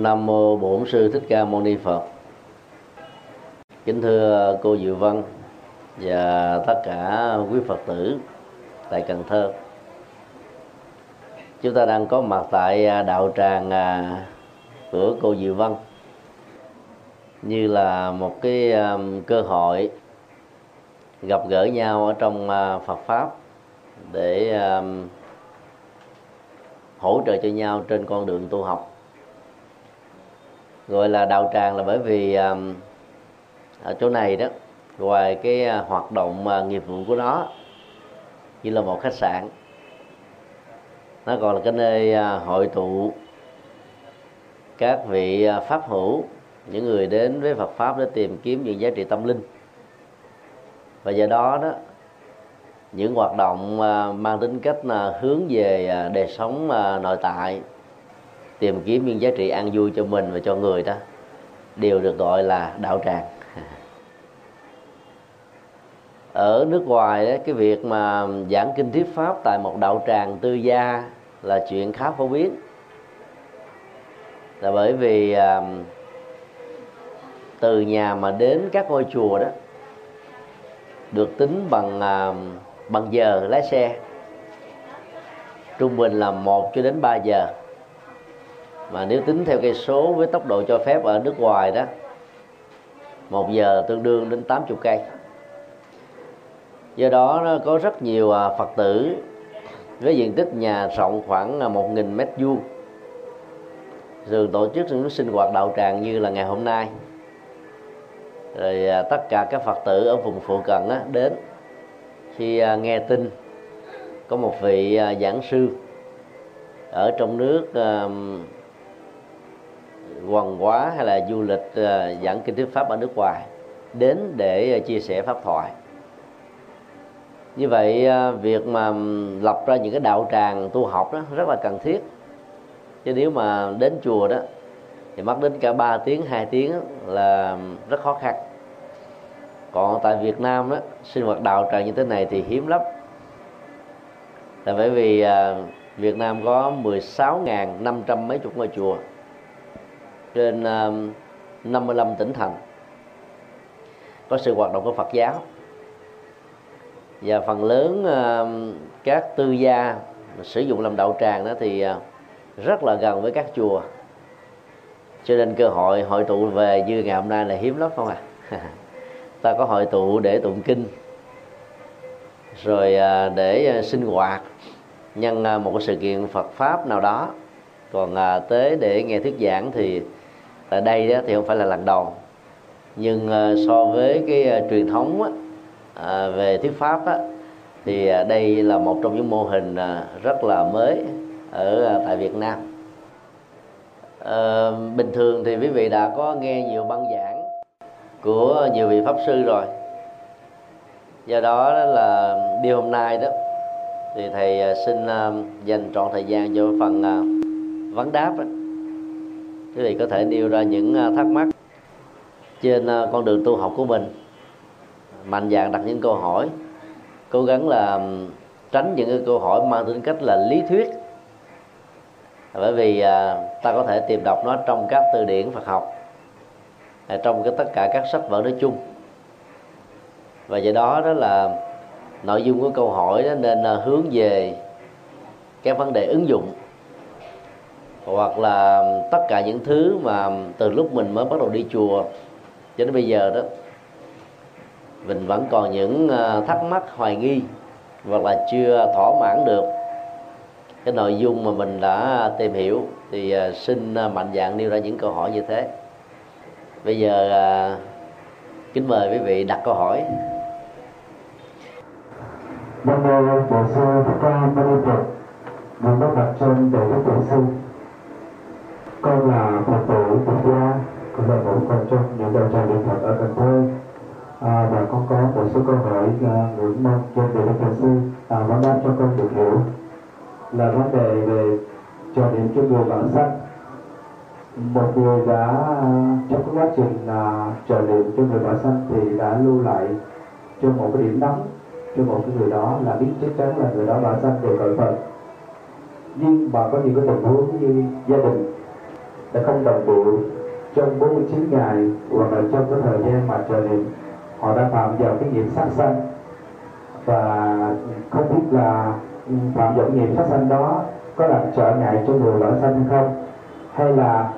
Nam mô Bổn sư Thích Ca Mâu Ni Phật. Kính thưa cô Diệu Văn và tất cả quý Phật tử tại Cần Thơ. Chúng ta đang có mặt tại à, đạo tràng à, của cô Diệu Văn như là một cái à, cơ hội gặp gỡ nhau ở trong Phật pháp để hỗ trợ cho nhau trên con đường tu học gọi là đạo tràng là bởi vì um, ở chỗ này đó ngoài cái à, hoạt động uh, nghiệp vụ của nó như là một khách sạn nó còn là cái nơi uh, hội tụ các vị uh, pháp hữu những người đến với Phật pháp để tìm kiếm những giá trị tâm linh. Và do đó đó những hoạt động mang tính cách là hướng về à, đời sống nội tại tìm kiếm những giá trị an vui cho mình và cho người đó đều được gọi là đạo tràng. Ở nước ngoài đó, cái việc mà giảng kinh thuyết pháp tại một đạo tràng tư gia là chuyện khá phổ biến. Là bởi vì à, từ nhà mà đến các ngôi chùa đó được tính bằng à, bằng giờ lái xe. Trung bình là 1 cho đến 3 giờ mà nếu tính theo cây số với tốc độ cho phép ở nước ngoài đó một giờ tương đương đến 80 cây. Do đó có rất nhiều à, phật tử với diện tích nhà rộng khoảng à, 1.000 mét vuông. Thường tổ chức những sinh hoạt đạo tràng như là ngày hôm nay. Rồi à, tất cả các phật tử ở vùng phụ cận á, đến khi nghe tin có một vị giảng sư ở trong nước quần quá hay là du lịch ờ, giảng kinh thuyết pháp ở nước ngoài, đến để ờ, chia sẻ pháp thoại. Như vậy ờ, việc mà lập ra những cái đạo tràng tu học đó rất là cần thiết. Chứ nếu mà đến chùa đó, thì mất đến cả 3 tiếng 2 tiếng là rất khó khăn. Còn tại Việt Nam đó, sinh hoạt đạo tràng như thế này thì hiếm lắm. Là bởi vì Việt Nam có 16.500 mấy chục ngôi chùa trên um, 55 tỉnh thành. Có sự hoạt động của Phật giáo. Và phần lớn um, các tư gia sử dụng làm đạo tràng đó thì uh, rất là gần với các chùa. Cho nên cơ hội hội tụ về như ngày hôm nay là hiếm lắm không à ta có hội tụ để tụng kinh, rồi uh, để uh, sinh hoạt nhân một sự kiện Phật pháp nào đó. Còn tới để nghe thuyết giảng thì tại đây thì không phải là lần đầu nhưng ờ, so với cái ờ, truyền thống ờ, về thuyết pháp thì đây là một trong những mô hình rất là mới ở tại Việt Nam. À, bình thường thì quý vị đã có nghe nhiều băng giảng của nhiều vị pháp sư rồi. Do đó, là điều hôm nay đó thì thầy xin dành trọn thời gian cho phần vấn đáp đó quý vị có thể nêu ra những à, thắc mắc trên à, con đường tu học của mình. Mạnh dạn đặt những câu hỏi cố gắng là tránh những cái câu hỏi mang tính cách là lý thuyết. Bởi vì à, ta có thể tìm đọc nó trong các từ điển Phật học trong cái tất cả các sách vở nói chung. Và do đó đó là nội dung của câu hỏi đó nên à, hướng về các vấn đề ứng dụng hoặc là tất cả những thứ mà từ lúc mình mới bắt đầu đi chùa cho đến bây giờ đó, mình vẫn còn những ờ, thắc mắc, hoài nghi hoặc là chưa thỏa mãn được cái nội dung mà mình đã tìm hiểu thì ờ, xin ờ, mạnh dạng nêu ra những câu hỏi như thế bây giờ kính mời quý vị đặt câu hỏi Nam mô Bổn sư Thích Ca Mâu Ni Phật. Nam mô Bạch Chân Đại Đức Tổ sư. Con là Phật tử Phật gia, con là một con trong những đạo tràng niệm Phật ở Cần Thơ. À, và con có một số câu hỏi à, ngưỡng mong cho đề Đức thầy sư. À, vấn đáp cho con được hiểu. Là vấn đề về cho điểm cho người bản sắc. Một người đã trong cái quá trình là trợ niệm cho người bản sanh thì đã lưu lại cho một cái điểm nóng cho một cái người đó là biết chắc chắn là người đó bản sanh về cõi phật. Nhưng mà có những cái tình huống như gia đình đã không đồng bộ trong 49 ngày, hoặc là trong cái thời gian mà trời niệm họ đã phạm vào cái nghiệp sát sanh. Và không biết là phạm vào nghiệp sát sanh đó có làm trở ngại cho người vãng sanh hay không, hay là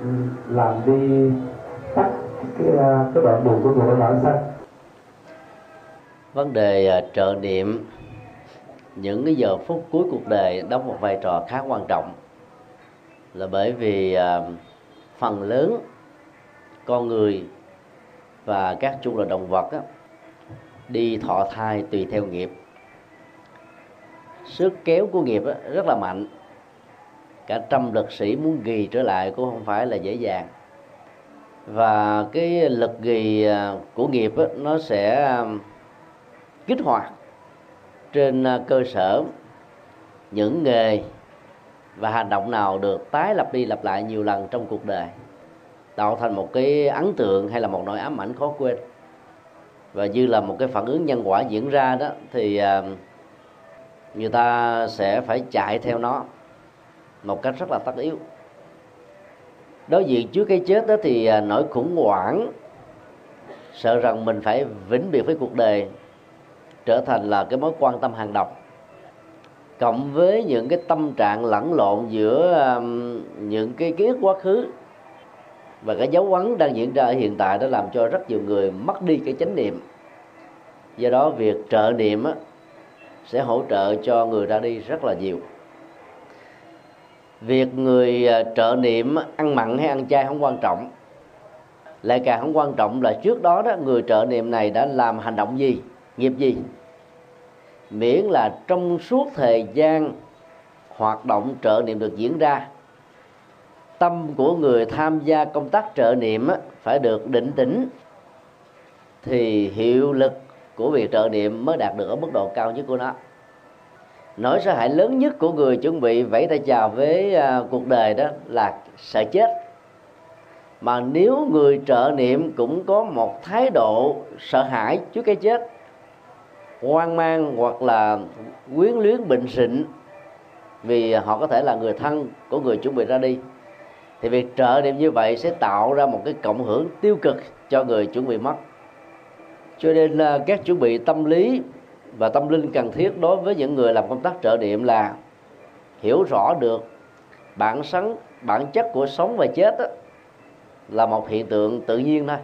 ừ, làm đi tắt cái à, cái đoạn đường của người vãng sanh. Vấn đề à, trợ niệm, những cái giờ phút cuối cuộc đời đóng một vai trò khá quan trọng là bởi vì à, phần lớn con người và các chủng loại động vật á, đi thọ thai tùy theo nghiệp. Sức kéo của nghiệp á, rất là mạnh. Cả trăm lực sĩ muốn ghi trở lại cũng không phải là dễ dàng. Và cái lực ghi à, của nghiệp á, nó sẽ à, kích hoạt trên à, cơ sở những nghề và hành động nào được tái lập đi lặp lại nhiều lần trong cuộc đời? Tạo thành một cái ấn tượng hay là một nỗi ám ảnh khó quên? Và như là một cái phản ứng nhân quả diễn ra đó, thì ờ, người ta sẽ phải chạy theo nó một cách rất là tất yếu. Đối diện trước cái chết đó thì ờ, nỗi khủng hoảng sợ rằng mình phải vĩnh biệt với cuộc đời, trở thành là cái mối quan tâm hàng đầu cộng với những cái tâm trạng lẫn lộn giữa um, những cái ký ức quá khứ và cái dấu ấn đang diễn ra ở hiện tại đã làm cho rất nhiều người mất đi cái chánh niệm. Do đó việc trợ niệm á, sẽ hỗ trợ cho người ra đi rất là nhiều. Việc người à, trợ niệm ăn mặn hay ăn chay không quan trọng. Lại càng không quan trọng là trước đó đó người trợ niệm này đã làm hành động gì nghiệp gì? Miễn là trong suốt thời gian hoạt động trợ niệm được diễn ra. Tâm của người tham gia công tác trợ niệm phải được định tĩnh, thì hiệu lực của việc trợ niệm mới đạt được ở mức độ cao nhất của nó. Nỗi sợ hãi lớn nhất của người chuẩn bị vẫy tay chào với à, cuộc đời đó là sợ chết. Mà nếu người trợ niệm cũng có một thái độ sợ hãi trước cái chết hoang mang hoặc là quyến luyến bệnh sịnh vì họ có thể là người thân của người chuẩn bị ra đi. Thì việc trợ niệm như vậy sẽ tạo ra một cái cộng hưởng tiêu cực cho người chuẩn bị mất. Cho nên à, các chuẩn bị tâm lý và tâm linh cần thiết đối với những người làm công tác trợ niệm là hiểu rõ được bản sắn bản chất của sống và chết đó, là một hiện tượng tự nhiên thôi.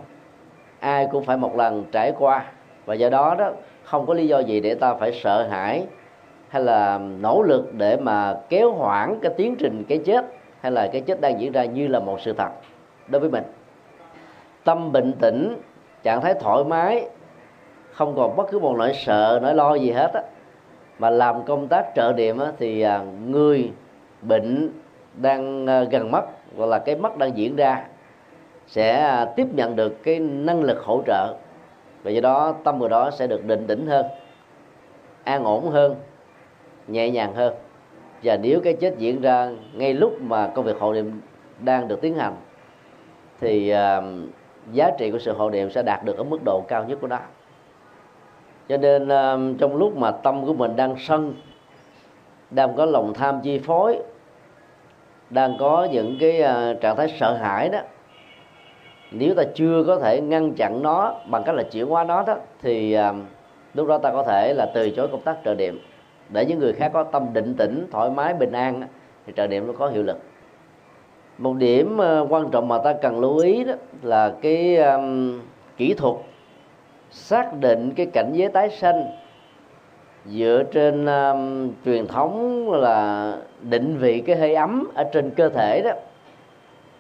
Ai cũng phải một lần trải qua và do đó đó không có lý do gì để ta phải sợ hãi hay là nỗ lực để mà kéo hoãn cái tiến trình cái chết hay là cái chết đang diễn ra như là một sự thật đối với mình. Tâm bình tĩnh trạng thái thoải mái không còn bất cứ một nỗi sợ nỗi lo gì hết á. Mà làm công tác trợ niệm á, thì à, người bệnh đang à, gần mất hoặc là cái mất đang diễn ra sẽ à, tiếp nhận được cái năng lực hỗ trợ và do đó tâm người đó sẽ được định tĩnh hơn an ổn hơn nhẹ nhàng hơn. Và nếu cái chết diễn ra ngay lúc mà công việc hộ niệm đang được tiến hành thì uh, giá trị của sự hộ niệm sẽ đạt được ở mức độ cao nhất của nó. Cho nên uh, trong lúc mà tâm của mình đang sân đang có lòng tham chi phối đang có những cái uh, trạng thái sợ hãi đó nếu ta chưa có thể ngăn chặn nó bằng cách là chuyển hóa nó đó thì à, lúc đó ta có thể là từ chối công tác trợ niệm để những người khác có tâm định tĩnh thoải mái bình an thì trợ niệm nó có hiệu lực. Một điểm ờ, quan trọng mà ta cần lưu ý đó là cái um, kỹ thuật xác định cái cảnh giới tái sanh dựa trên um, truyền thống là định vị cái hơi ấm ở trên cơ thể đó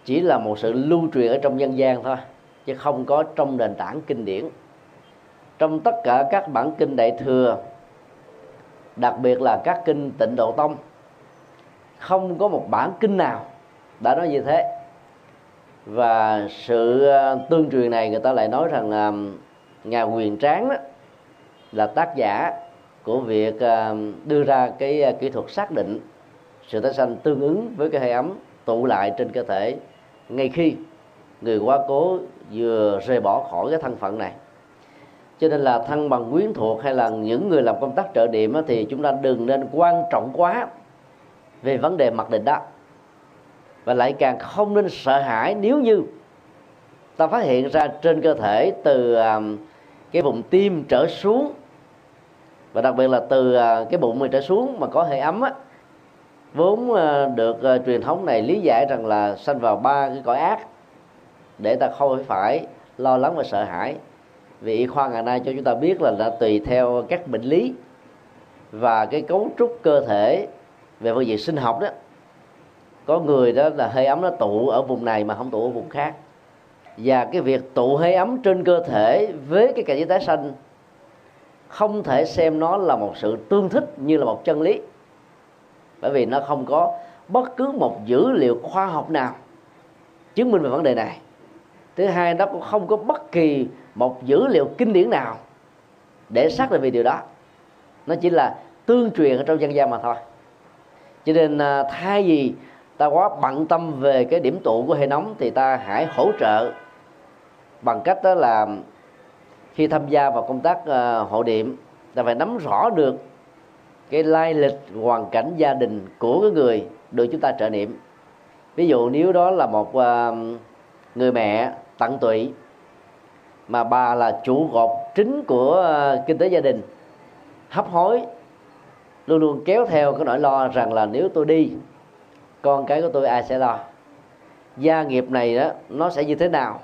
chỉ là một sự lưu truyền ở trong dân gian thôi, chứ không có trong nền tảng kinh điển. Trong tất cả các bản kinh đại thừa, đặc biệt là các kinh tịnh độ tông, không có một bản kinh nào đã nói như thế. Và sự ờ, tương truyền này người ta lại nói rằng ờ, là ngài quyền tráng đó là tác giả của việc ờ, đưa ra cái kỹ thuật xác định sự tái sanh tương ứng với cái hơi ấm tụ lại trên cơ thể ngay khi người quá cố vừa rời bỏ khỏi cái thân phận này. Cho nên là thân bằng quyến thuộc hay là những người làm công tác trợ điểm thì chúng ta đừng nên quan trọng quá về vấn đề mặc định đó. Và lại càng không nên sợ hãi nếu như ta phát hiện ra trên cơ thể từ à, cái vùng tim trở xuống, và đặc biệt là từ à, cái bụng mình trở xuống mà có hơi ấm á vốn ờ, được uh, truyền thống này lý giải rằng là sanh vào ba cái cõi ác để ta không phải lo lắng và sợ hãi. Vì y khoa ngày nay cho chúng ta biết là đã tùy theo các bệnh lý và cái cấu trúc cơ thể về phương diện sinh học đó. Có người đó là hơi ấm nó tụ ở vùng này mà không tụ ở vùng khác. Và cái việc tụ hơi ấm trên cơ thể với cái cảnh giới tái sanh không thể xem nó là một sự tương thích như là một chân lý bởi vì nó không có bất cứ một dữ liệu khoa học nào chứng minh về vấn đề này. Thứ hai, nó cũng không có bất kỳ một dữ liệu kinh điển nào để xác định về điều đó. Nó chỉ là tương truyền ở trong dân gian mà thôi. Cho nên à, thay vì ta quá bận tâm về cái điểm tụ của hệ nóng thì ta hãy hỗ trợ bằng cách đó là khi tham gia vào công tác à, hộ điểm, ta phải nắm rõ được cái lai lịch hoàn cảnh gia đình của cái người được chúng ta trợ niệm. Ví dụ nếu đó là một uh, người mẹ tận tụy mà bà là trụ cột chính của uh, kinh tế gia đình hấp hối luôn luôn kéo theo cái nỗi lo rằng là nếu tôi đi con cái của tôi ai sẽ lo? Gia nghiệp này đó nó sẽ như thế nào?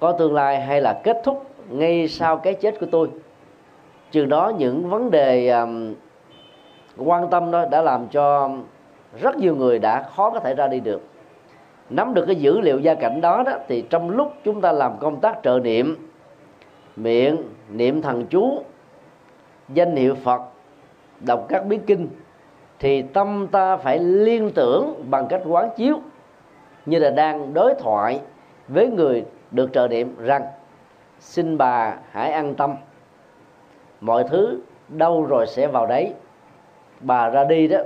Có tương lai hay là kết thúc ngay sau cái chết của tôi? Chừng đó những vấn đề um, quan tâm đó đã làm cho rất nhiều người đã khó có thể ra đi được. Nắm được cái dữ liệu gia cảnh đó đó, thì trong lúc chúng ta làm công tác trợ niệm, miệng, niệm thần chú, danh hiệu phật, đọc các bí kinh, thì tâm ta phải liên tưởng bằng cách quán chiếu như là đang đối thoại với người được trợ niệm rằng, xin bà hãy an tâm, mọi thứ đâu rồi sẽ vào đấy bà ra đi đó,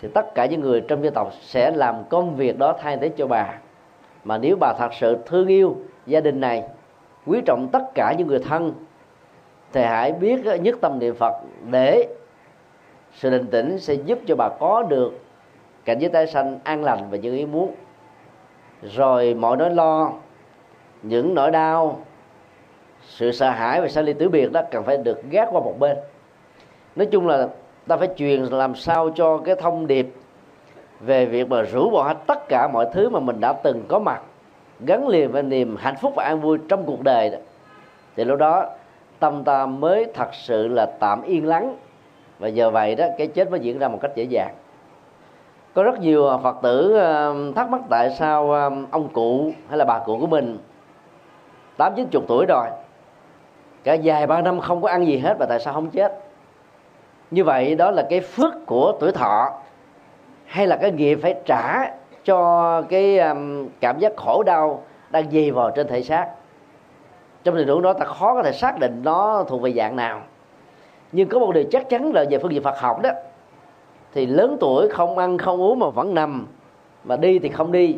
thì tất cả những người trong gia tộc sẽ làm công việc đó thay thế cho bà. Mà nếu bà thật sự thương yêu gia đình này, quý trọng tất cả những người thân, thì hãy biết ờ, nhất tâm niệm phật để sự định tĩnh sẽ giúp cho bà có được cảnh giới tái sanh an lành và những ý muốn. Rồi mọi nỗi lo, những nỗi đau, sự sợ hãi và sanh ly tử biệt đó cần phải được gác qua một bên. Nói chung là ta phải truyền làm sao cho cái thông điệp về việc mà rũ bỏ hết tất cả mọi thứ mà mình đã từng có mặt, gắn liền với niềm hạnh phúc và an vui trong cuộc đời đó. thì lúc đó, tâm ta mới thật sự là tạm yên lắng. Và giờ vậy đó, cái chết mới diễn ra một cách dễ dàng. Có rất nhiều à, phật tử à, thắc mắc tại sao à, ông cụ hay là bà cụ của mình, tám chín chục tuổi rồi, cả dài ba năm không có ăn gì hết và tại sao không chết? Như vậy đó là cái phước của tuổi thọ hay là cái nghiệp phải trả cho cái um, cảm giác khổ đau đang dì vào trên thể xác. Trong tình huống đó ta khó có thể xác định nó thuộc về dạng nào. Nhưng có một điều chắc chắn là về phương diện Phật học đó thì lớn tuổi không ăn không uống mà vẫn nằm mà đi thì không đi.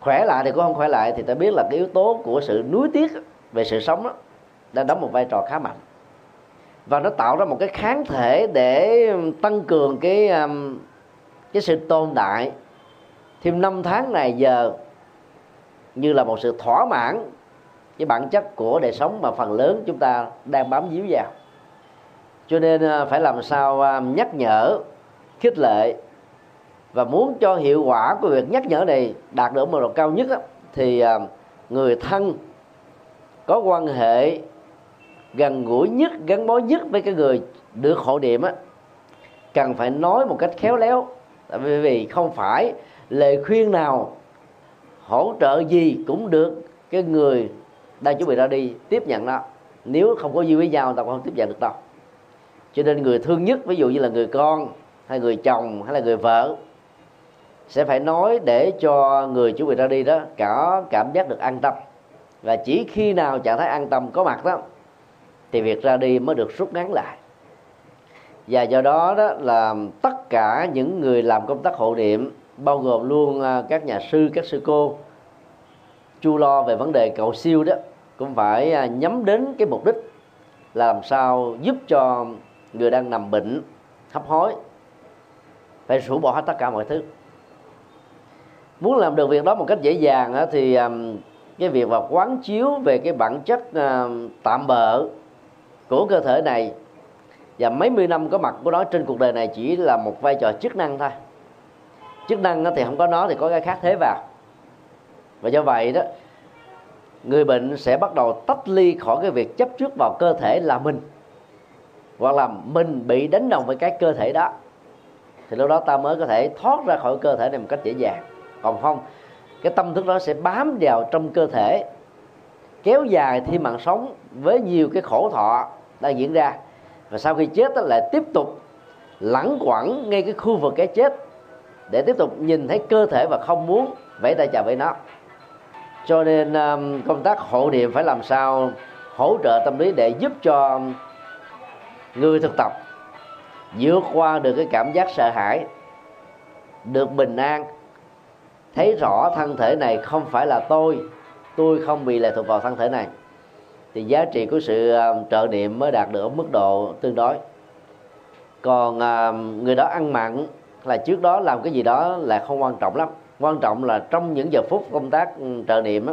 Khỏe lại thì cũng không khỏe lại thì ta biết là cái yếu tố của sự nuối tiếc về sự sống đó đang đóng một vai trò khá mạnh và nó tạo ra một cái kháng thể để tăng cường cái cái sự tồn tại. Thêm năm tháng này giờ, như là một sự thỏa mãn cái bản chất của đời sống mà phần lớn chúng ta đang bám víu vào. Cho nên ờ, phải làm sao ờ, nhắc nhở, khích lệ và muốn cho hiệu quả của việc nhắc nhở này đạt được mức độ cao nhất thì ờ, người thân có quan hệ gần gũi nhất, gắn bó nhất với cái người được hộ niệm á, cần phải nói một cách khéo léo. Tại vì không phải lời khuyên nào hỗ trợ gì cũng được cái người đang chuẩn bị ra đi tiếp nhận đó. Nếu không có duyên với nhau ta cũng không tiếp nhận được đâu. Cho nên người thương nhất, ví dụ như là người con, hay người chồng, hay là người vợ, sẽ phải nói để cho người chuẩn bị ra đi đó cả cảm giác được an tâm. Và chỉ khi nào trạng thái an tâm có mặt đó thì việc ra đi mới được rút ngắn lại. Và do đó đó là tất cả những người làm công tác hộ niệm, bao gồm luôn à, các nhà sư, các sư cô, chu lo về vấn đề cầu siêu đó, cũng phải à, nhắm đến cái mục đích là làm sao giúp cho người đang nằm bệnh hấp hối, phải rũ bỏ hết tất cả mọi thứ. Muốn làm được việc đó một cách dễ dàng thì à, cái việc mà quán chiếu về cái bản chất tạm bợ của cơ thể này. Và mấy mươi năm có mặt của nó trên cuộc đời này chỉ là một vai trò chức năng thôi. Chức năng thì không có nó thì có cái khác thế vào. Và do vậy đó, người bệnh sẽ bắt đầu tách ly khỏi cái việc chấp trước vào cơ thể là mình. Hoặc là mình bị đánh đồng với cái cơ thể đó. Thì lúc đó ta mới có thể thoát ra khỏi cơ thể này một cách dễ dàng. Còn không, cái tâm thức đó sẽ bám vào trong cơ thể, kéo dài thêm mạng sống với nhiều cái khổ thọ đang diễn ra. Và sau khi chết đó lại tiếp tục lẳng quẩn ngay cái khu vực cái chết để tiếp tục nhìn thấy cơ thể và không muốn vẫy tay chào với nó. Cho nên um, công tác hộ niệm phải làm sao hỗ trợ tâm lý để giúp cho người thực tập vượt qua được cái cảm giác sợ hãi, được bình an, thấy rõ thân thể này không phải là tôi tôi không bị lệ thuộc vào thân thể này thì giá trị của sự ờ, trợ niệm mới đạt được ở mức độ tương đối. Còn ờ, người đó ăn mặn là trước đó làm cái gì đó là không quan trọng lắm. Quan trọng là trong những giờ phút công tác ừ, trợ niệm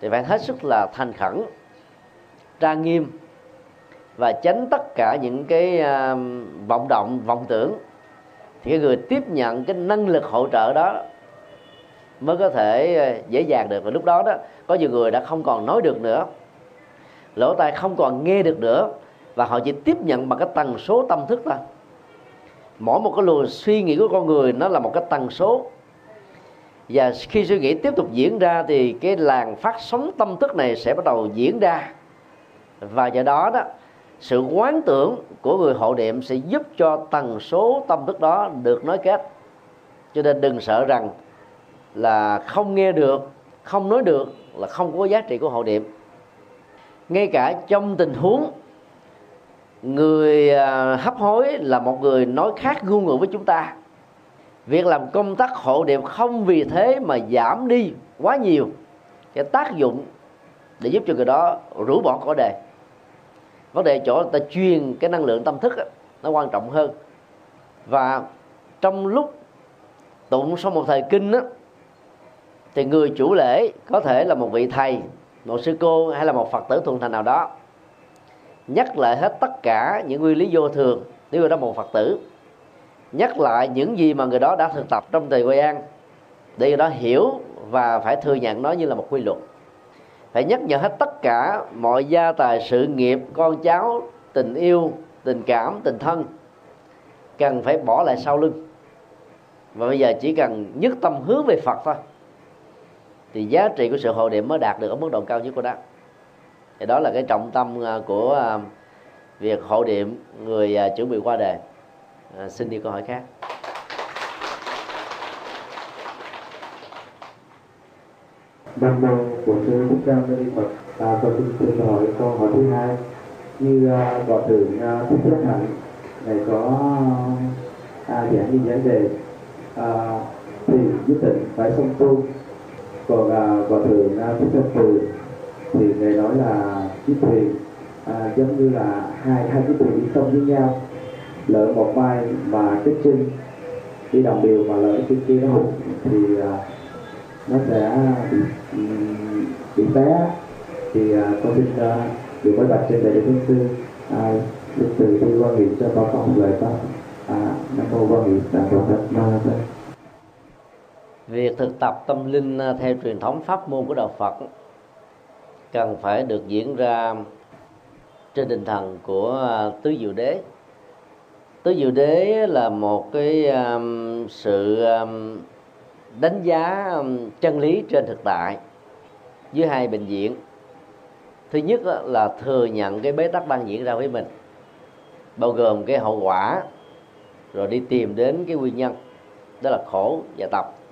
thì phải hết sức là thành khẩn trang nghiêm và tránh tất cả những cái ờ, vọng động, vọng tưởng. Thì cái người tiếp nhận cái năng lực hỗ trợ đó mới có thể dễ dàng được. Và lúc đó đó, có nhiều người đã không còn nói được nữa lỗ tai không còn nghe được nữa. Và họ chỉ tiếp nhận bằng cái tần số tâm thức thôi. Mỗi một cái luồng suy nghĩ của con người, nó là một cái tần số. Và khi suy nghĩ tiếp tục diễn ra, thì cái làn phát sóng tâm thức này sẽ bắt đầu diễn ra. Và do đó đó, sự quán tưởng của người hộ niệm sẽ giúp cho tần số tâm thức đó được nối kết. Cho nên đừng sợ rằng là không nghe được, không nói được là không có giá trị của hộ niệm ngay cả trong tình huống người à, hấp hối là một người nói khác ngôn ngữ với chúng ta việc làm công tác hộ niệm không vì thế mà giảm đi quá nhiều cái tác dụng để giúp cho người đó rũ bỏ cõi đề vấn đề chỗ ta truyền cái năng lượng tâm thức đó, nó quan trọng hơn. Và trong lúc tụng sau một thời kinh đó, thì người chủ lễ có thể là một vị thầy một sư cô hay là một phật tử thuần thành nào đó, nhắc lại hết tất cả những nguyên lý vô thường, nếu người đó một phật tử, nhắc lại những gì mà người đó đã thực tập trong thời quay an, để người đó hiểu và phải thừa nhận nó như là một quy luật. Phải nhắc nhở hết tất cả mọi gia tài sự nghiệp, con cháu, tình yêu, tình cảm, tình thân, cần phải bỏ lại sau lưng. Và bây giờ chỉ cần nhất tâm hướng về phật thôi thì giá trị của sự hội niệm mới đạt được ở mức độ cao nhất của nó thì đó là cái trọng tâm à, của à, việc hộ niệm người à, chuẩn bị qua đề à, xin đi câu hỏi khác Nam mô Bổn sư Thích Ca Mâu Ni Phật. À, tôi xin xin hỏi câu hỏi thứ hai. Như uh, võ trưởng uh, Thích Nhất Hạnh này có uh, giảng như vấn đề uh, thì nhất định phải song tu. Còn à, quả thượng à, Thích Nhất Từ thì ngài nói là chiếc thuyền à, giống như là hai hai chiếc thuyền đi song với nhau lỡ một mai mà cái chân đi đồng điều mà lỡ cái kia nó hụt thì à, nó sẽ bị bị té. Thì à, con xin à, được mới bạch trên đại đức sư à, xin từ bi quan niệm cho con con lời con à, nam mô quan niệm đại phật ma việc thực tập tâm linh à, theo truyền thống pháp môn của đạo Phật cần phải được diễn ra trên tinh thần của à, tứ diệu đế. Tứ diệu đế là một cái um, sự um, đánh giá um, chân lý trên thực tại dưới hai bệnh viện. Thứ nhất là thừa nhận cái bế tắc đang diễn ra với mình bao gồm cái hậu quả rồi đi tìm đến cái nguyên nhân đó là khổ và tập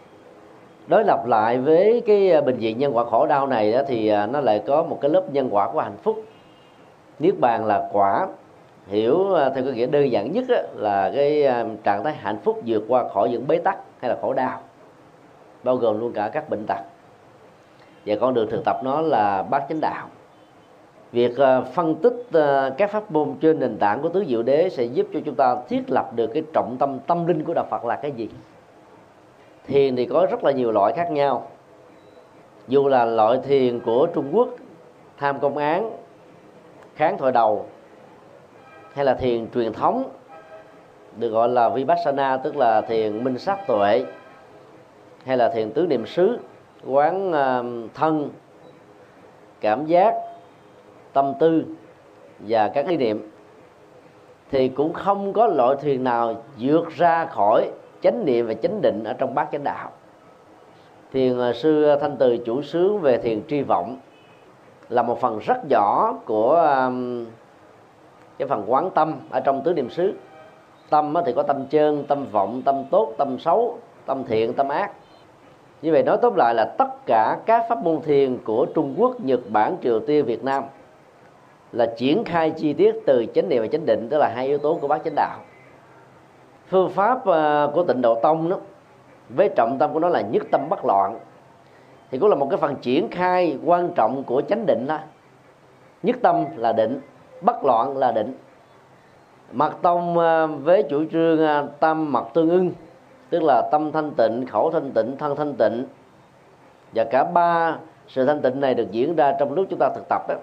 đối lập lại với cái à, bệnh viện nhân quả khổ đau này đó thì à, nó lại có một cái lớp nhân quả của hạnh phúc. Niết bàn là quả, hiểu à, theo cái nghĩa đơn giản nhất là cái trạng thái hạnh phúc vượt qua khỏi những bế tắc hay là khổ đau, bao gồm luôn cả các bệnh tật. Và con đường thực tập nó là bát chánh đạo. Việc phân tích các pháp môn trên nền tảng của tứ diệu đế sẽ giúp cho chúng ta thiết lập được cái trọng tâm tâm linh của đạo Phật là cái gì? Thiền thì có rất là nhiều loại khác nhau. Dù là loại thiền của trung quốc, tham công án, kháng thoại đầu, hay là thiền truyền thống, được gọi là vipassana, tức là thiền minh sát tuệ, hay là thiền tứ niệm xứ, quán thân, cảm giác, tâm tư và các ý niệm, thì cũng không có loại thiền nào vượt ra khỏi chánh niệm và chánh định ở trong bát chánh đạo. Thiền à, sư à, thanh từ chủ sướng về thiền tri vọng là một phần rất nhỏ của cái phần quán tâm ở trong tứ niệm xứ. Tâm thì có tâm chân tâm vọng tâm tốt tâm xấu tâm thiện tâm ác. Như vậy nói tóm lại là tất cả các pháp môn thiền của Trung Quốc, Nhật Bản, Triều Tiên, Việt Nam là triển khai chi tiết từ chánh niệm và chánh định tức là hai yếu tố của bát chánh đạo phương pháp ờ, của tịnh độ tông đó, với trọng tâm của nó là nhất tâm bất loạn. Thì cũng là một cái phần triển khai quan trọng của chánh định đó. Nhất tâm là định, bất loạn là định. Mật tông ờ, với chủ trương ờ, tâm mật tương ưng, tức là tâm thanh tịnh, khẩu thanh tịnh, thân thanh tịnh. Và cả ba sự thanh tịnh này được diễn ra trong lúc chúng ta thực tập đó.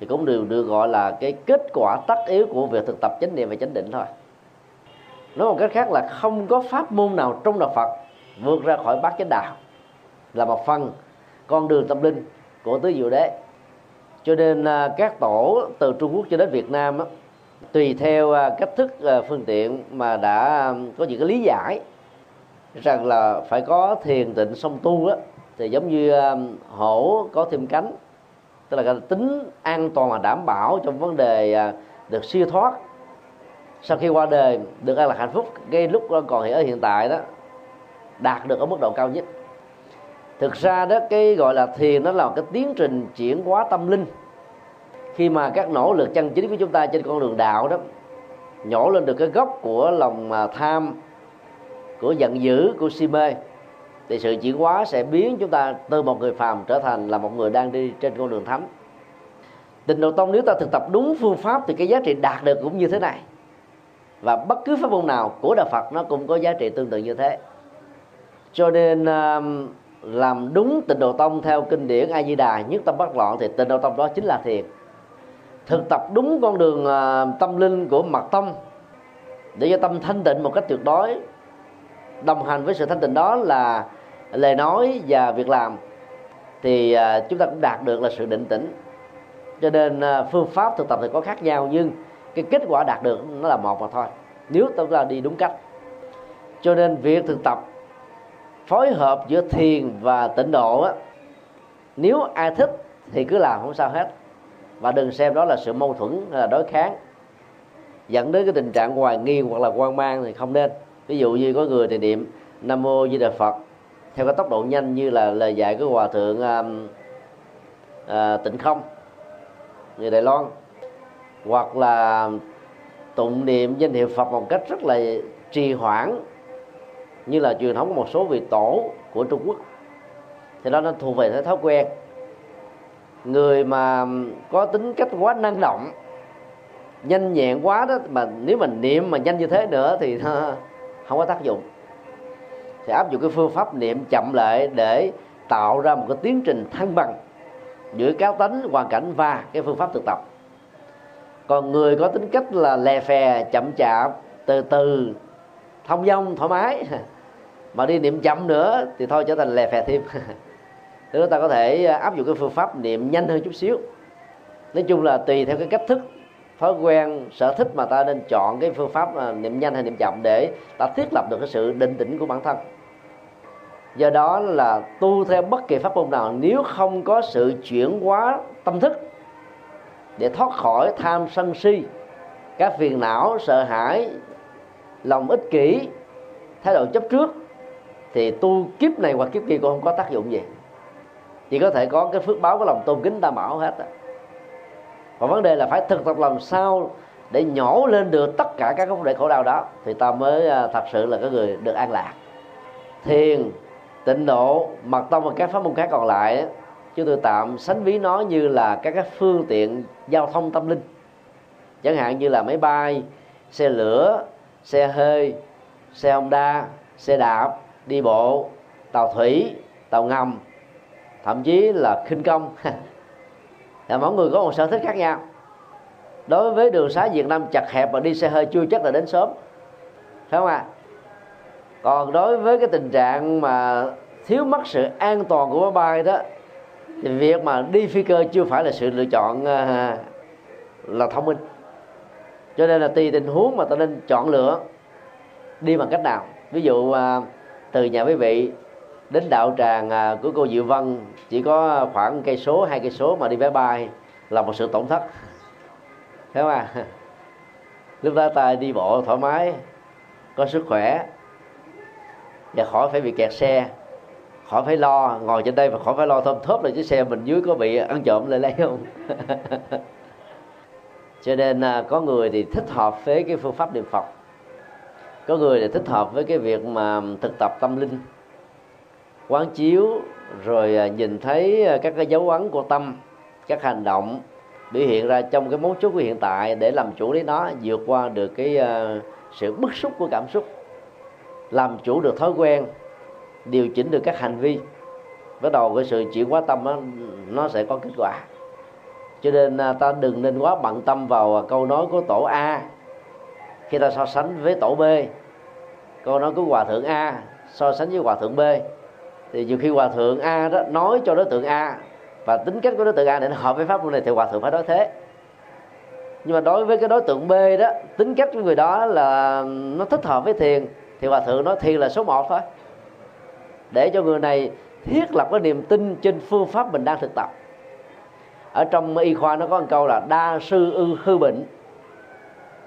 Thì cũng đều được gọi là cái kết quả tất yếu của việc thực tập chánh niệm và chánh định thôi nói một cách khác là không có pháp môn nào trong đạo Phật vượt ra khỏi bát chánh đạo. Là một phần con đường tâm linh của tứ diệu đế. Cho nên à, các tổ từ Trung Quốc cho đến Việt Nam tùy theo à, cách thức à, phương tiện mà đã có những cái lý giải rằng là phải có thiền tịnh song tu đó thì giống như hổ có thêm cánh, tức là cái tính an toàn và đảm bảo trong vấn đề được siêu thoát sau khi qua đời, được an lạc hạnh phúc. Ngay lúc còn ở hiện tại đó, đạt được ở mức độ cao nhất. Thực ra đó, cái gọi là thiền nó là một cái tiến trình chuyển hóa tâm linh. Khi mà các nỗ lực chân chính của chúng ta trên con đường đạo đó, nhổ lên được cái gốc của lòng à, tham, của giận dữ, của si mê, thì sự chuyển hóa sẽ biến chúng ta từ một người phàm trở thành là một người đang đi trên con đường thánh. Tình độ tông, nếu ta thực tập đúng phương pháp thì cái giá trị đạt được cũng như thế này và bất cứ pháp môn nào của đạo Phật nó cũng có giá trị tương tự như thế. Cho nên um, làm đúng tịnh độ tông theo kinh điển A Di Đà nhất tâm bất loạn thì tịnh độ tông đó chính là thiền. Thực tập đúng con đường à, tâm linh của mật tông để cho tâm thanh tịnh một cách tuyệt đối, đồng hành với sự thanh tịnh đó là lời nói và việc làm, thì à, chúng ta cũng đạt được là sự định tĩnh. Cho nên à, phương pháp thực tập thì có khác nhau nhưng cái kết quả đạt được nó là một mà thôi. Nếu chúng ta đi đúng cách. Cho nên việc thực tập phối hợp giữa thiền và tịnh độ á nếu ai thích thì cứ làm không sao hết. Và đừng xem đó là sự mâu thuẫn hay là đối kháng. Dẫn đến cái tình trạng hoài nghi hoặc là quan mang thì không nên. Ví dụ như có người thì niệm nam mô di đà phật theo cái tốc độ nhanh như là lời dạy của hòa thượng à, à, tịnh không người đài loan hoặc là tụng niệm danh hiệu phật một cách rất là trì hoãn, như là truyền thống của một số vị tổ của trung quốc. Thì đó nó thuộc về cái thói quen. Người mà có tính cách quá năng động, nhanh nhẹn quá đó, mà nếu mình niệm mà nhanh như thế nữa thì nó không có tác dụng. Thì áp dụng cái phương pháp niệm chậm lại để tạo ra một cái tiến trình thăng bằng giữa cá tính, hoàn cảnh và cái phương pháp thực tập còn người có tính cách là lè phè, chậm chạp, từ từ, thông dong, thoải mái. Mà đi niệm chậm nữa thì thôi trở thành lè phè thêm. Thì chúng ta có thể à, áp dụng cái phương pháp niệm nhanh hơn chút xíu. Nói chung là tùy theo cái cách thức, thói quen, sở thích mà ta nên chọn cái phương pháp à, niệm nhanh hay niệm chậm để ta thiết lập được cái sự định tĩnh của bản thân. Do đó là tu theo bất kỳ pháp môn nào, nếu không có sự chuyển hóa tâm thức để thoát khỏi tham sân si. Các phiền não, sợ hãi, lòng ích kỷ, thái độ chấp trước, thì tu kiếp này hoặc kiếp kia cũng không có tác dụng gì. Chỉ có thể có cái phước báo của lòng tôn kính tam bảo hết á. Và vấn đề là phải thực tập làm sao để nhổ lên được tất cả các vấn đề khổ đau đó. Thì ta mới à, thật sự là cái người được an lạc. Thiền, tịnh độ mật tông và các pháp môn khác còn lại chúng tôi tạm sánh ví nó như là các cái phương tiện giao thông tâm linh. Chẳng hạn như là máy bay, xe lửa, xe hơi, xe honda, xe đạp, đi bộ, tàu thủy, tàu ngầm, thậm chí là khinh công. Là mỗi người có một sở thích khác nhau. Đối với đường xá Việt Nam chặt hẹp và đi xe hơi chưa chắc là đến sớm. Phải không ạ? À? còn đối với cái tình trạng mà thiếu mất sự an toàn của máy bay đó thì việc mà đi phi cơ chưa phải là sự lựa chọn à, là thông minh. Cho nên là tùy tình huống mà ta nên chọn lựa đi bằng cách nào. Ví dụ à, từ nhà quý vị đến đạo tràng à, của cô Diệu Vân chỉ có khoảng cây số, hai cây số mà đi vé bay là một sự tổn thất. Thế mà lúc đó ta đi bộ thoải mái, có sức khỏe và khỏi phải bị kẹt xe khỏi phải lo ngồi trên đây và khỏi phải lo thơm thớp là chiếc xe mình dưới có bị ăn trộm lại lấy không? Cho nên à, có người thì thích hợp với cái phương pháp niệm phật. Có người thì thích hợp với cái việc mà thực tập tâm linh quán chiếu rồi à, nhìn thấy à, các cái dấu ấn của tâm các hành động biểu hiện ra trong cái mấu chốt của hiện tại để làm chủ lấy nó vượt qua được cái uh, sự bức xúc của cảm xúc làm chủ được thói quen điều chỉnh được các hành vi. Bắt đầu cái sự chuyển hóa tâm đó, nó sẽ có kết quả. Cho nên à, ta đừng nên quá bận tâm vào à, câu nói của tổ A. Khi ta so sánh với tổ B câu nói của hòa thượng A so sánh với hòa thượng B thì nhiều khi hòa thượng A đó nói cho đối tượng A và tính cách của đối tượng A để nó hợp với pháp môn này thì hòa thượng phải nói thế. Nhưng mà đối với cái đối tượng B đó tính cách của người đó là nó thích hợp với thiền thì hòa thượng nói thiền là số một thôi để cho người này thiết lập cái niềm tin trên phương pháp mình đang thực tập. Ở trong y khoa nó có một câu là đa sư ư hư bệnh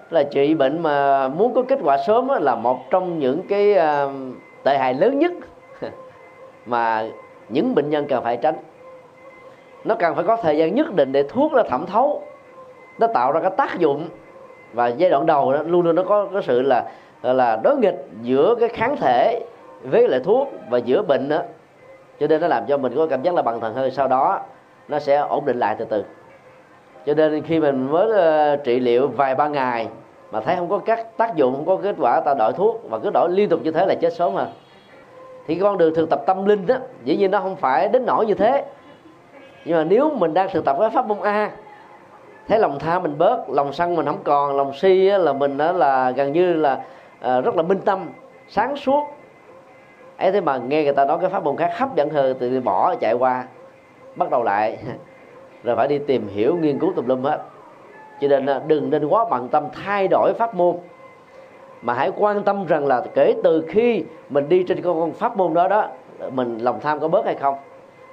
là trị bệnh mà muốn có kết quả sớm là một trong những cái ờ, tệ hại lớn nhất mà những bệnh nhân cần phải tránh. Nó cần phải có thời gian nhất định để thuốc nó thẩm thấu nó tạo ra cái tác dụng. Và giai đoạn đầu đó, luôn luôn nó có cái sự là là đối nghịch giữa cái kháng thể với lại thuốc và giữa bệnh đó cho nên nó làm cho mình có cảm giác là bằng thần hơn. sau đó, nó sẽ ổn định lại từ từ. Cho nên khi mình mới ờ, trị liệu vài ba ngày mà thấy không có các tác dụng, không có kết quả, ta đổi thuốc và cứ đổi liên tục như thế là chết sớm hơn thì con đường thực tập tâm linh đó dĩ nhiên nó không phải đến nỗi như thế. Nhưng mà nếu mình đang thực tập cái pháp môn a, thấy lòng tham mình bớt, lòng sân mình không còn, lòng si là mình đó là gần như là ờ, rất là minh tâm, sáng suốt ấy thế mà nghe người ta nói cái pháp môn khác hấp dẫn hơn thì bỏ chạy qua. Bắt đầu lại rồi phải đi tìm hiểu nghiên cứu tùm lum hết. Cho nên à, đừng nên quá bận tâm thay đổi pháp môn. Mà hãy quan tâm rằng là kể từ khi mình đi trên con pháp môn đó đó mình lòng tham có bớt hay không?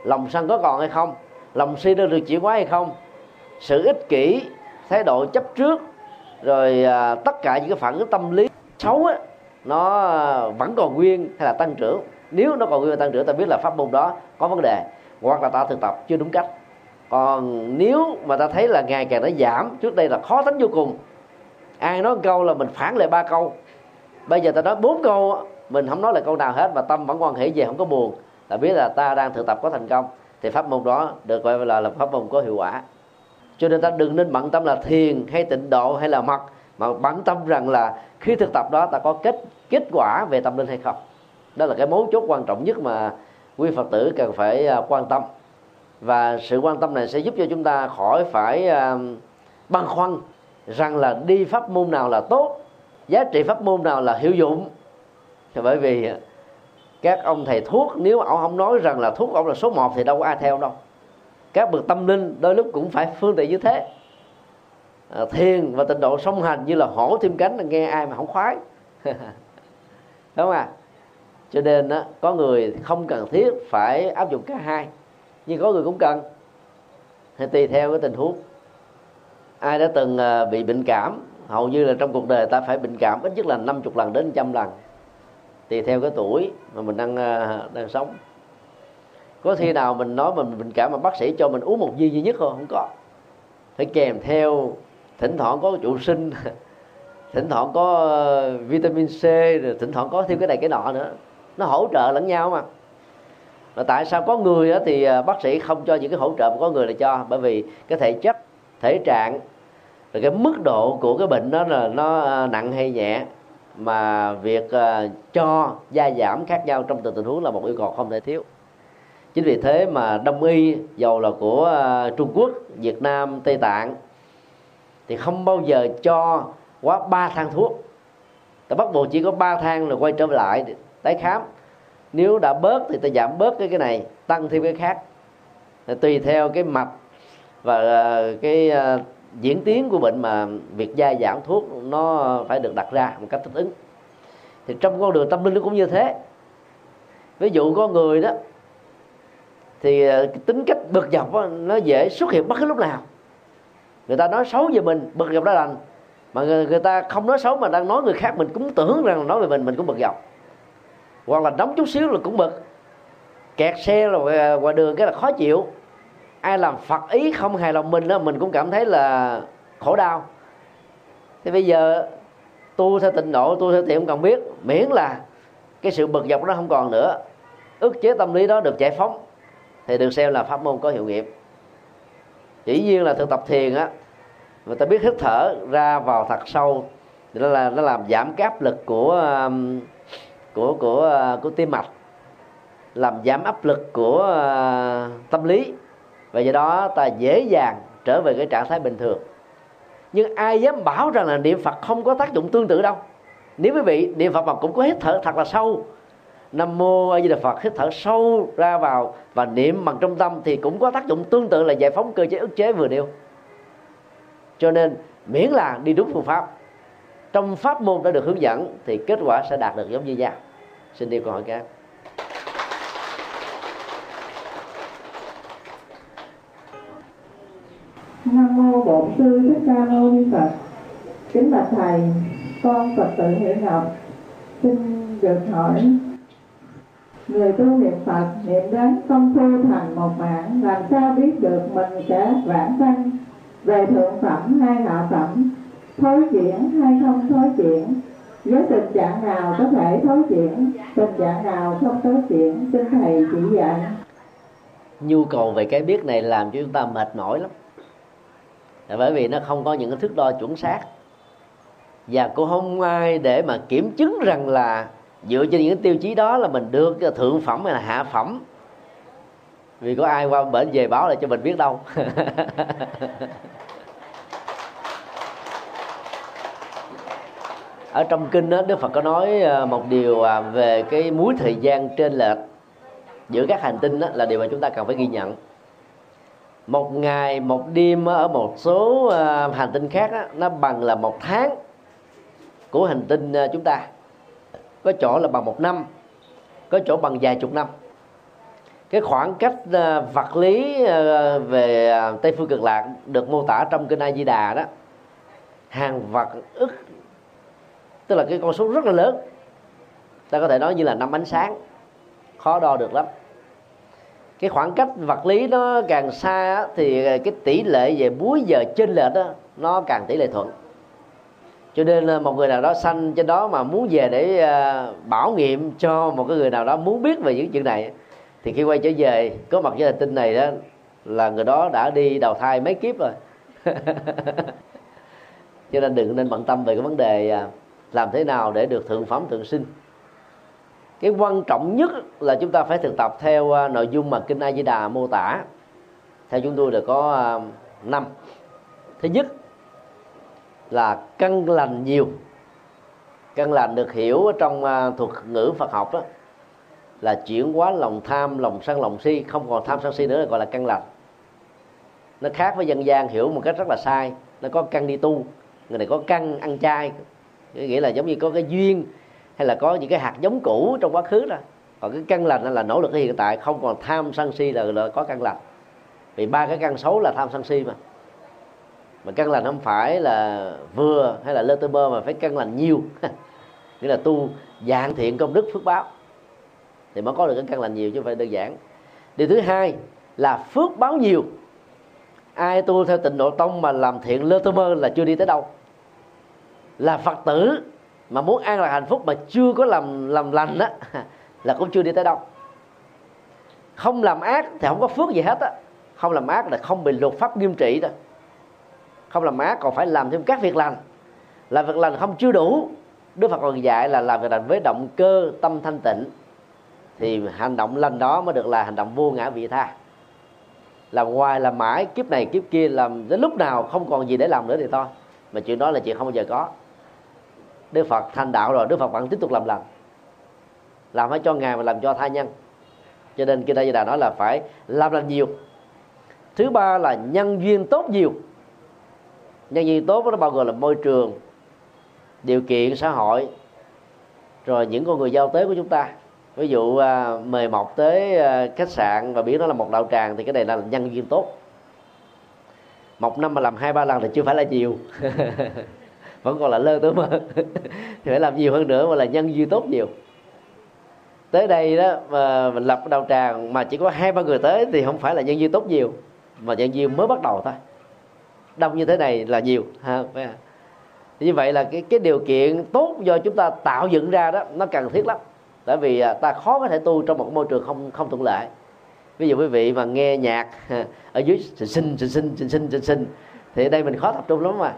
Lòng sân có còn hay không? Lòng si đã được chuyển hóa hay không? Sự ích kỷ thái độ chấp trước rồi à, tất cả những cái phản ứng tâm lý xấu á nó ờ, vẫn còn nguyên hay là tăng trưởng. Nếu nó còn nguyên tăng trưởng, ta biết là pháp môn đó có vấn đề hoặc là ta thực tập chưa đúng cách. Còn nếu mà ta thấy là ngày càng nó giảm, trước đây là khó tính vô cùng. Ai nói một câu là mình phản lại ba câu. Bây giờ ta nói bốn câu mình không nói là câu nào hết và tâm vẫn quan hệ về không có buồn. Là biết là ta đang thực tập có thành công, thì pháp môn đó được gọi là là pháp môn có hiệu quả. Cho nên ta đừng nên bận tâm là thiền hay tịnh độ hay là mật mà bận tâm rằng là khi thực tập đó ta có kết kết quả về tâm linh hay không? Đó là cái mấu chốt quan trọng nhất mà quý phật tử cần phải à, quan tâm. Và sự quan tâm này sẽ giúp cho chúng ta khỏi phải à, băn khoăn rằng là đi pháp môn nào là tốt, giá trị pháp môn nào là hiệu dụng. Bởi vì các ông thầy thuốc, nếu ông không nói rằng là thuốc ông là số 1 thì đâu có ai theo đâu. Các bậc tâm linh đôi lúc cũng phải phương tiện như thế. Ờ, thiền và tịnh độ song hành như là hổ thêm cánh là nghe ai mà không khoái. Đúng không à cho nên đó, có người không cần thiết phải áp dụng cả hai nhưng có người cũng cần. Thì tùy theo cái tình huống. Ai đã từng ờ, bị bệnh cảm hầu như là trong cuộc đời ta phải bệnh cảm ít nhất là 50 lần đến trăm lần. Tùy theo cái tuổi mà mình đang ờ, đang sống. Có khi nào mình nói mình bệnh cảm mà bác sĩ cho mình uống một viên duy nhất không không có. Phải kèm theo thỉnh thoảng có trụ sinh, thỉnh thoảng có ờ, vitamin C, rồi thỉnh thoảng có thêm cái này cái nọ nữa. Nó hỗ trợ lẫn nhau mà. Và tại sao có người thì ờ, bác sĩ không cho những cái hỗ trợ mà có người là cho? Bởi vì cái thể chất, thể trạng, rồi cái mức độ của cái bệnh đó là nó ờ, nặng hay nhẹ, mà việc cho, gia giảm khác nhau trong từng tình huống là một yêu cầu không thể thiếu. Chính vì thế mà đông y, dầu là của trung quốc, việt nam, tây tạng thì không bao giờ cho quá ba thang thuốc. Ta bắt buộc chỉ có ba thang rồi quay trở lại tái khám. Nếu đã bớt thì ta giảm bớt cái cái này tăng thêm cái khác. Tùy theo cái mạch và ờ, cái ờ, diễn tiến của bệnh mà việc gia giảm thuốc nó phải được đặt ra một cách thích ứng. Thì trong con đường tâm linh nó cũng như thế. Ví dụ có người đó thì ờ, cái tính cách bực dọc đó, nó dễ xuất hiện bất cứ lúc nào người ta nói xấu về mình bực dọc đó lành mà người, người ta không nói xấu mà đang nói người khác mình cũng tưởng rằng nói về mình mình cũng bực dọc. Hoặc là nóng chút xíu là cũng bực. Kẹt xe rồi ờ, ngoài đường cái là khó chịu. Ai làm phật ý không hài lòng mình đó mình cũng cảm thấy là khổ đau. Thì bây giờ tu theo tịnh độ tu theo tiệm cần biết miễn là cái sự bực dọc đó không còn nữa. Ức chế tâm lý đó được giải phóng. Thì được xem là pháp môn có hiệu nghiệm chỉ nhiên là thực tập thiền á, người ta biết hít thở ra vào thật sâu. Thì nó là, nó làm giảm cái áp lực của um, của của uh, của tim mạch, làm giảm áp lực của uh, tâm lý. Và do đó ta dễ dàng trở về cái trạng thái bình thường. Nhưng ai dám bảo rằng là niệm phật không có tác dụng tương tự đâu. Nếu quý vị, niệm phật mà cũng có hít thở thật là sâu nam mô a di đà phật, hít thở sâu ra vào và niệm bằng trong tâm thì cũng có tác dụng tương tự là giải phóng cơ chế ức chế vừa nêu. Cho nên, miễn là đi đúng phương pháp, trong pháp môn đã được hướng dẫn thì kết quả sẽ đạt được giống như nhau. Xin đi câu hỏi khác. Nam mô bổn sư thích ca mâu ni phật. Kính bạch thầy, con phật tử hiểu ngọc xin được hỏi người tu niệm phật, niệm đến công phu thành một mạng, làm sao biết được mình sẽ vãng sanh? Về thượng phẩm hay hạ phẩm? Thối chuyển hay không thối chuyển? Với tình trạng nào có thể thối chuyển? Tình trạng nào không thối chuyển? Xin thầy chỉ dạy. Nhu cầu về cái biết này làm cho chúng ta mệt mỏi lắm. Là bởi vì nó không có những cái thước đo chuẩn xác. Và cũng không ai để mà kiểm chứng rằng là dựa trên những tiêu chí đó là mình được thượng phẩm hay là hạ phẩm. Vì có ai qua bệnh về báo lại cho mình biết đâu. Ở trong kinh đó, Đức Phật có nói à, một điều à, về cái múi thời gian trên lệch giữa các hành tinh đó, là điều mà chúng ta cần phải ghi nhận. Một ngày một đêm ở một số à, hành tinh khác đó, nó bằng là một tháng của hành tinh chúng ta có chỗ là bằng một năm, có chỗ bằng vài chục năm. Cái khoảng cách ờ, vật lý ờ, về ờ, tây phương cực lạc được mô tả trong kinh a di đà đó, hàng vật ức, tức là cái con số rất là lớn. Ta có thể nói như là năm ánh sáng, khó đo được lắm. Cái khoảng cách vật lý nó càng xa thì cái tỷ lệ về múi giờ trên lệch đó, nó càng tỷ lệ thuận cho nên ờ, một người nào đó sanh trên đó mà muốn về để ờ, bảo nghiệm cho một cái người nào đó muốn biết về những chuyện này, thì khi quay trở về, có mặt với hành tinh này đó, là người đó đã đi đầu thai mấy kiếp rồi. Cho nên đừng nên bận tâm về cái vấn đề à, làm thế nào để được thượng phẩm, thượng sinh. Cái quan trọng nhất là chúng ta phải thực tập theo à, nội dung mà kinh A Di Đà mô tả. Theo chúng tôi là có à, năm. Thứ nhất là căn lành nhiều. Căn lành được hiểu trong à, thuật ngữ Phật học đó là chuyển hóa lòng tham lòng sân lòng si không còn tham sân si nữa là gọi là căn lành. Nó khác với dân gian hiểu một cách rất là sai nó có căn đi tu người này có căn ăn chay nghĩa là giống như có cái duyên hay là có những cái hạt giống cũ trong quá khứ đó. Còn cái căn lành là nỗ lực hiện tại không còn tham sân si là, là có căn lành. Vì ba cái căn xấu là tham sân si mà mà căn lành không phải là vừa hay là lơ tơ bơ mà phải căn lành nhiều. Nghĩa là tu dạng thiện công đức, phước báo. Thì mới có được cái căn lành nhiều chứ không phải đơn giản. Điều thứ hai là phước báo nhiều. Ai tu theo tịnh độ tông mà làm thiện lơ tơ mơ là chưa đi tới đâu. Là phật tử mà muốn an lạc hạnh phúc mà chưa có làm làm lành á, là cũng chưa đi tới đâu. Không làm ác thì không có phước gì hết á. Không làm ác là không bị luật pháp nghiêm trị thôi không làm ác còn phải làm thêm các việc lành. Làm việc lành không chưa đủ. Đức phật còn dạy là làm việc lành với động cơ, tâm thanh tịnh. Thì hành động lành đó mới được là hành động vô ngã vị tha. Làm hoài, làm mãi, kiếp này, kiếp kia, làm đến lúc nào không còn gì để làm nữa thì thôi. Mà chuyện đó là chuyện không bao giờ có. Đức phật thành đạo rồi, đức phật vẫn tiếp tục làm lành. Làm phải cho ngài mà làm cho tha nhân. Cho nên kinh đại đà nói là phải làm lành nhiều. Thứ ba là nhân duyên tốt nhiều nhân duyên tốt nó bao gồm là môi trường điều kiện xã hội rồi những con người giao tế của chúng ta. Ví dụ à, mời mọc tới à, khách sạn và biết nó là một đạo tràng thì cái này là nhân duyên tốt. Một năm mà làm hai ba lần thì chưa phải là nhiều. Vẫn còn là lơ tới mơ thì phải làm nhiều hơn nữa mà là nhân duyên tốt nhiều. Tới đây đó mà mình lập đạo tràng mà chỉ có hai ba người tới thì không phải là nhân duyên tốt nhiều mà nhân duyên mới bắt đầu thôi đông như thế này là nhiều, ha như vậy là cái cái điều kiện tốt do chúng ta tạo dựng ra đó, nó cần thiết lắm. Tại vì à, ta khó có thể tu trong một môi trường không không thuận lợi. Ví dụ quý vị mà nghe nhạc ở dưới sinh sinh sinh sinh sinh sinh sinh thì ở đây mình khó tập trung lắm mà.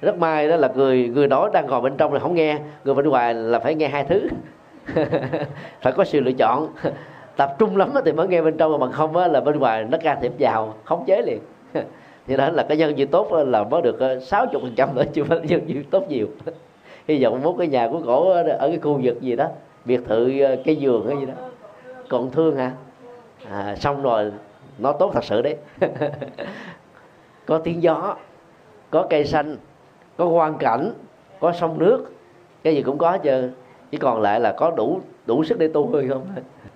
Rất may đó là người người đó đang ngồi bên trong là không nghe, người bên ngoài là phải nghe hai thứ. Phải có sự lựa chọn. Tập trung lắm thì mới nghe bên trong, mà bằng không là bên ngoài nó ca thiệp vào, khống chế liền. thì đó là cái nhân duyên tốt là mới được ờ, sáu chục phần trăm nữa chứ không nhân duyên tốt nhiều. Hy vọng muốn cái nhà của cổ ở cái khu vực gì đó biệt thự ờ, cây giường hay gì đó. Còn thương hả? À, xong rồi nó tốt thật sự đấy. Có tiếng gió có cây xanh có quang cảnh có sông nước cái gì cũng có chứ chỉ còn lại là có đủ đủ sức để tu thôi không?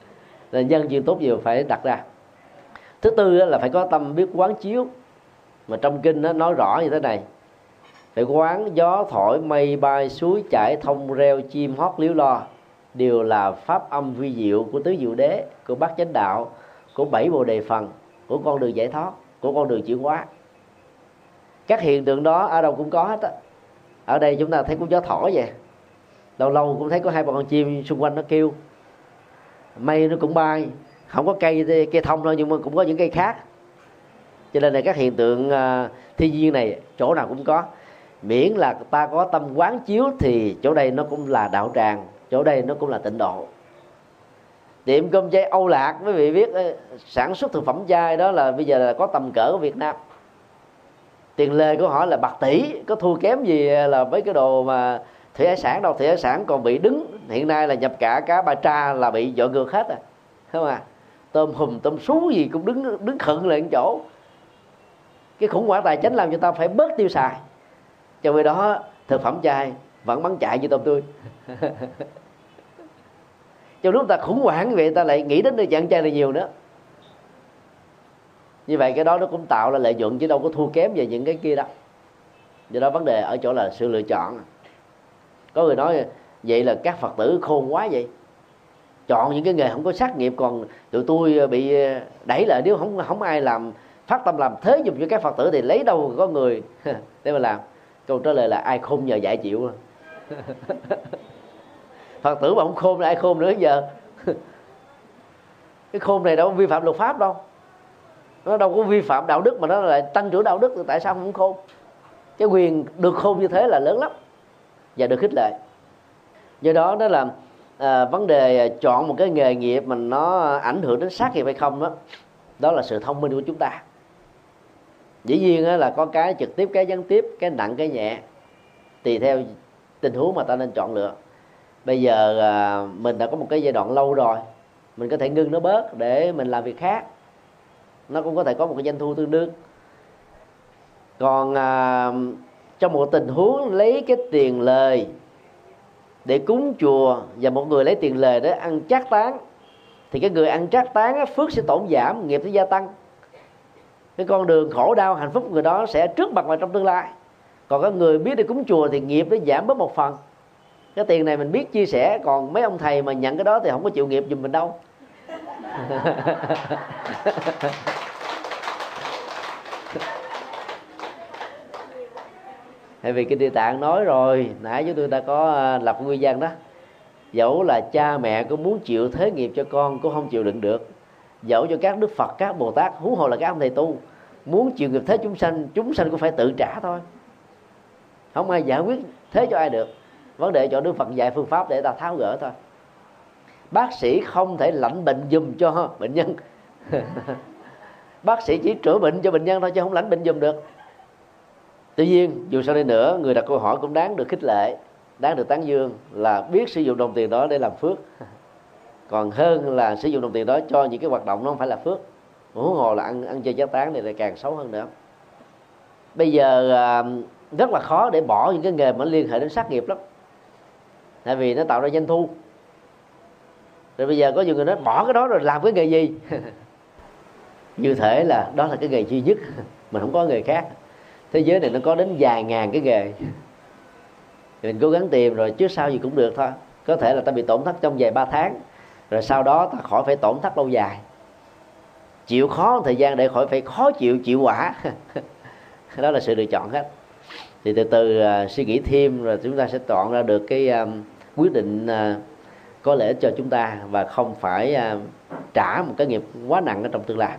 Là nhân duyên tốt nhiều phải đặt ra. Thứ tư là phải có tâm biết quán chiếu mà trong kinh nó nói rõ như thế này. Phải quán gió thổi mây bay, suối chảy, thông reo, chim hót liếu lo. Đều là pháp âm vi diệu của tứ diệu đế, của bát chánh đạo, của bảy bồ đề phần, của con đường giải thoát, của con đường chuyển hóa. Các hiện tượng đó ở đâu cũng có hết á. Ở đây chúng ta thấy cũng gió thổi vậy. Lâu lâu cũng thấy có hai con chim xung quanh nó kêu. Mây nó cũng bay. Không có cây cây thông thôi, nhưng mà cũng có những cây khác cho nên là các hiện tượng uh, thiên nhiên này chỗ nào cũng có. Miễn là ta có tâm quán chiếu thì chỗ đây nó cũng là đạo tràng chỗ đây nó cũng là tịnh độ. Tiệm cơm chay Âu Lạc quý vị biết ờ, sản xuất thực phẩm chay đó là bây giờ là có tầm cỡ của Việt Nam. Tiền lề của họ là bạc tỷ có thua kém gì là với cái đồ mà thủy hải sản đâu. Thủy hải sản còn bị đứng hiện nay là nhập cả cá ba tra là bị dọn ngược hết à. Không à? Tôm hùm tôm sú gì cũng đứng đứng khựng lại chỗ cái khủng hoảng tài chính làm cho ta phải bớt tiêu xài. Cho vì đó, thực phẩm chay, vẫn bắn chạy như tôm tươi. Trong lúc ta khủng hoảng vậy ta lại nghĩ đến nơi chặn chay là nhiều nữa. Như vậy cái đó nó cũng tạo ra lợi nhuận chứ đâu có thua kém về những cái kia đâu. Do đó vấn đề ở chỗ là sự lựa chọn. Có người nói vậy là các phật tử khôn quá vậy. Chọn những cái nghề không có sát nghiệp, còn tụi tôi bị đẩy lại nếu không không ai làm phát tâm làm thế dùng cho các phật tử thì lấy đâu có người. Để mà làm. Câu trả lời là ai khôn nhờ giải chịu. Phật tử mà không khôn là ai khôn nữa giờ? Cái khôn này đâu có vi phạm luật pháp đâu. Nó đâu có vi phạm đạo đức mà nó lại tăng trưởng đạo đức thì tại sao không khôn? Cái quyền được khôn như thế là lớn lắm. Và được khích lệ. Do đó đó là à, vấn đề chọn một cái nghề nghiệp mà nó ảnh hưởng đến sát nghiệp hay không đó đó là sự thông minh của chúng ta dĩ nhiên là có cái trực tiếp cái gián tiếp cái nặng cái nhẹ tùy theo tình huống mà ta nên chọn lựa. Bây giờ à, mình đã có một cái giai đoạn lâu rồi mình có thể ngưng nó bớt để mình làm việc khác. Nó cũng có thể có một cái doanh thu tương đương. Còn à, trong một tình huống lấy cái tiền lời để cúng chùa và một người lấy tiền lời để ăn trác tán thì cái người ăn trác tán phước sẽ tổn giảm nghiệp sẽ gia tăng cái con đường khổ đau, hạnh phúc của người đó sẽ trước mặt và trong tương lai. Còn có người biết đi cúng chùa thì nghiệp nó giảm bớt một phần. Cái tiền này mình biết chia sẻ, còn mấy ông thầy mà nhận cái đó thì không có chịu nghiệp giùm mình đâu. Tại vì kinh địa tạng nói rồi, nãy chúng tôi đã có à, lập nguyên văn đó. Dẫu là cha mẹ có muốn chịu thế nghiệp cho con, cũng không chịu đựng được dẫu cho các đức phật, các bồ tát, huống hồ là các ông thầy tu. Muốn chịu nghiệp thế chúng sanh chúng sanh cũng phải tự trả thôi. Không ai giải quyết thế cho ai được. Vấn đề cho đức phật dạy phương pháp để ta tháo gỡ thôi. Bác sĩ không thể lãnh bệnh dùm cho bệnh nhân. Bác sĩ chỉ chữa bệnh cho bệnh nhân thôi chứ không lãnh bệnh dùm được. Tuy nhiên, dù sao đi nữa, người đặt câu hỏi cũng đáng được khích lệ, đáng được tán dương là biết sử dụng đồng tiền đó để làm phước. còn hơn là sử dụng đồng tiền đó cho những cái hoạt động nó không phải là phước. Huống hồ là ăn ăn chơi giác tán này lại càng xấu hơn nữa. Bây giờ à, rất là khó để bỏ những cái nghề mà liên hệ đến sát nghiệp lắm. Tại vì nó tạo ra doanh thu. Rồi bây giờ có nhiều người nói bỏ cái đó rồi làm cái nghề gì? Như thể là đó là cái nghề duy nhất mình không có nghề khác. Thế giới này nó có đến vài ngàn cái nghề. Mình cố gắng tìm rồi trước sau gì cũng được thôi. Có thể là ta bị tổn thất trong vài ba tháng rồi sau đó ta khỏi phải tổn thất lâu dài. Chịu khó thời gian để khỏi phải khó chịu chịu quả. Đó là sự lựa chọn hết. Thì từ từ uh, suy nghĩ thêm rồi chúng ta sẽ chọn ra được cái um, quyết định uh, có lẽ cho chúng ta và không phải uh, trả một cái nghiệp quá nặng ở trong tương lai.